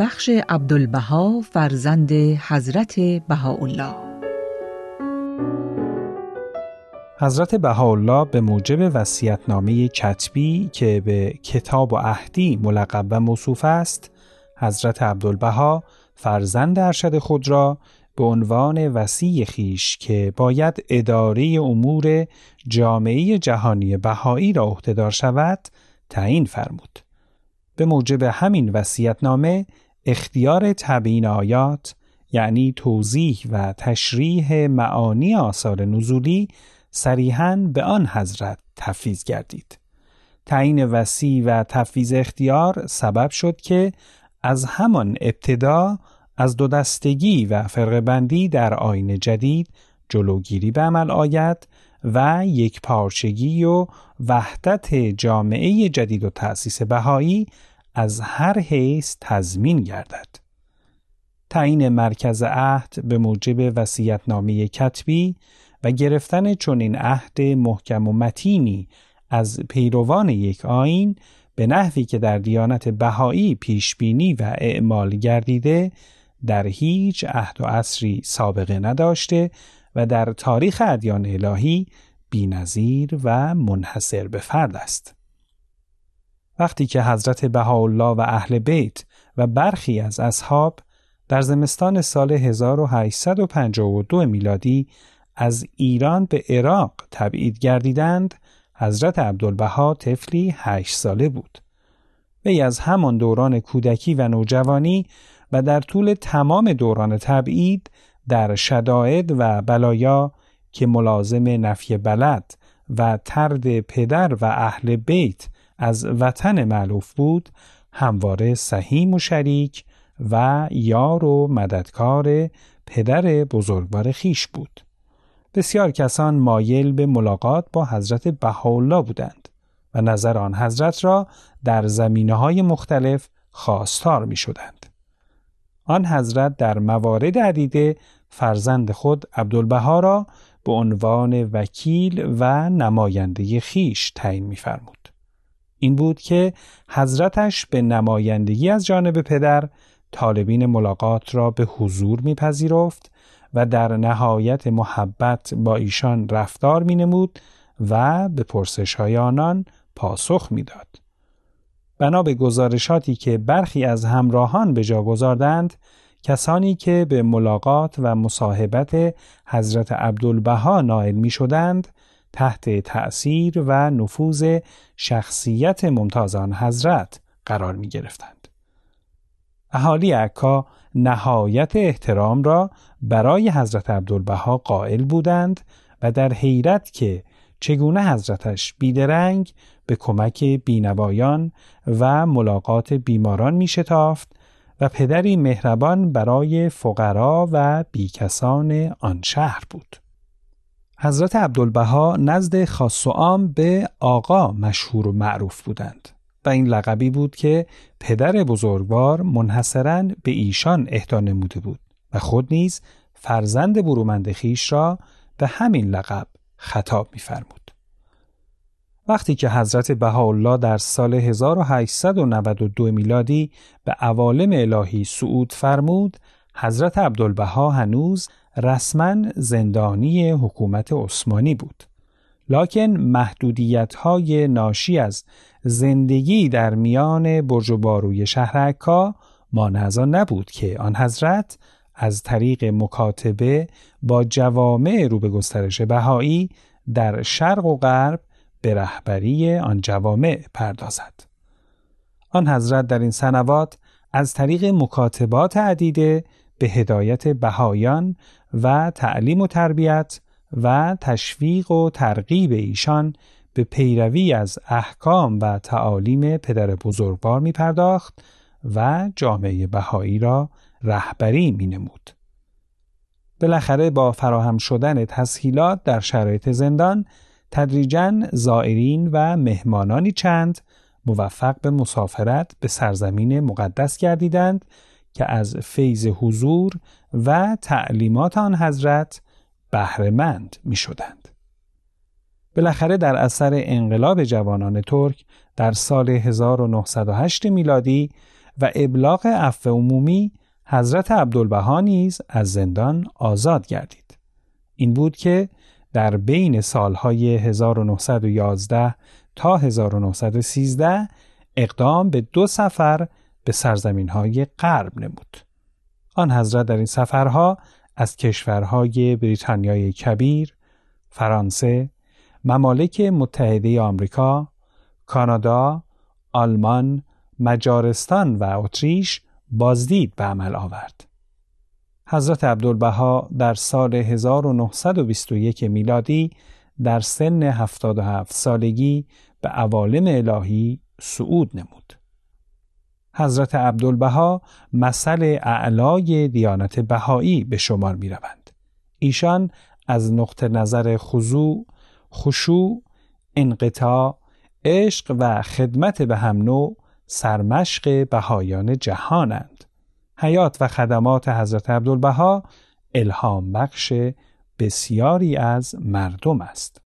بخش عبدالبها فرزند حضرت بهاءالله حضرت بهاءالله به موجب وصیت‌نامه کتبی که به کتاب و عهدی ملقب و موصوف است حضرت عبدالبها فرزند ارشد خود را به عنوان وسیع خیش که باید اداره امور جامعه جهانی بهایی را عهدهدار شود تعیین فرمود. به موجب همین وصیت‌نامه اختیار تبیین آیات یعنی توضیح و تشریح معانی آثار نزولی صریحا به آن حضرت تفیز گردید. تعیین وسیع و تفیز اختیار سبب شد که از همان ابتدا از دو دستگی و فرق بندی در آین جدید جلوگیری به عمل آید و یک پارچگی و وحدت جامعه جدید و تأسیس بهایی از هر حیث تضمین گردد. تعیین مرکز عهد به موجب وسیعتنامه کتبی و گرفتن چنین عهد محکم و متینی از پیروان یک آین به نحوی که در دیانت بهایی پیشبینی و اعمال گردیده در هیچ عهد و عصری سابقه نداشته و در تاریخ ادیان الهی بینظیر و منحصر به فرد است. وقتی که حضرت بهاءالله و اهل بیت و برخی از اصحاب در زمستان سال 1852 میلادی از ایران به عراق تبعید گردیدند حضرت عبدالبها طفلی هشت ساله بود. وی از همان دوران کودکی و نوجوانی و در طول تمام دوران تبعید در شدائد و بلایا که ملازم نفی بلد و ترد پدر و اهل بیت از وطن معلوف بود همواره سهیم و شریک و یار و مددکار پدر بزرگوار خیش بود. بسیار کسان مایل به ملاقات با حضرت بهاءالله بودند و نظر آن حضرت را در زمینه های مختلف خواستار می شدند. آن حضرت در موارد عدیده فرزند خود عبدالبها را به عنوان وکیل و نماینده خیش تعیین می‌فرمود. این بود که حضرتش به نمایندگی از جانب پدر طالبین ملاقات را به حضور میپذیرفت و در نهایت محبت با ایشان رفتار می نمود و به پرسش های آنان پاسخ می‌داد. بنا به گزارشاتی که برخی از همراهان به جا گذاردند کسانی که به ملاقات و مصاحبت حضرت عبدالبها نائل می شدند تحت تأثیر و نفوذ شخصیت ممتاز آن حضرت قرار می گرفتند. اهالی عکا نهایت احترام را برای حضرت عبدالبها قائل بودند و در حیرت که چگونه حضرتش بیدرنگ به کمک بینوایان و ملاقات بیماران می شتافت و پدری مهربان برای فقرا و بیکسان آن شهر بود. حضرت عبدالبها نزد خاص و عام به آقا مشهور و معروف بودند و این لقبی بود که پدر بزرگوار منحصرا به ایشان اهدا نموده بود و خود نیز فرزند برومند خیش را به همین لقب خطاب می‌فرمود. وقتی که حضرت بهاءالله در سال 1892 میلادی به عوالم الهی صعود فرمود حضرت عبدالبها هنوز رسما زندانی حکومت عثمانی بود لکن محدودیت های ناشی از زندگی در میان برج و باروی شهر عکا مانع نبود که آن حضرت از طریق مکاتبه با جوامع رو به گسترش بهایی در شرق و غرب به رهبری آن جوامع پردازد. آن حضرت در این سنوات از طریق مکاتبات عدیده به هدایت بهایان و تعلیم و تربیت و تشویق و ترغیب ایشان به پیروی از احکام و تعالیم پدر بزرگوار می پرداخت و جامعه بهایی را رهبری می نمود. بالاخره با فراهم شدن تسهیلات در شرایط زندان تدریجا زائرین و مهمانانی چند موفق به مسافرت به سرزمین مقدس گردیدند که از فیض حضور و تعلیمات آن حضرت بهرهمند می شدند. بالاخره در اثر انقلاب جوانان ترک در سال 1908 میلادی و ابلاغ عفو عمومی حضرت عبدالبها نیز از زندان آزاد گردید. این بود که در بین سالهای 1911 تا 1913 اقدام به دو سفر به سرزمین های غرب نمود. آن حضرت در این سفرها از کشورهای بریتانیای کبیر، فرانسه، ممالک متحده آمریکا، کانادا، آلمان، مجارستان و اتریش بازدید به عمل آورد. حضرت عبدالبها در سال 1921 میلادی در سن 77 سالگی به عوالم الهی صعود نمود. حضرت عبدالبها مثل اعلای دیانت بهایی به شمار می روند. ایشان از نقطه نظر خضوع، خشوع، انقطاع، عشق و خدمت به هم نوع سرمشق بهایان جهانند. حیات و خدمات حضرت عبدالبها الهام بخش بسیاری از مردم است.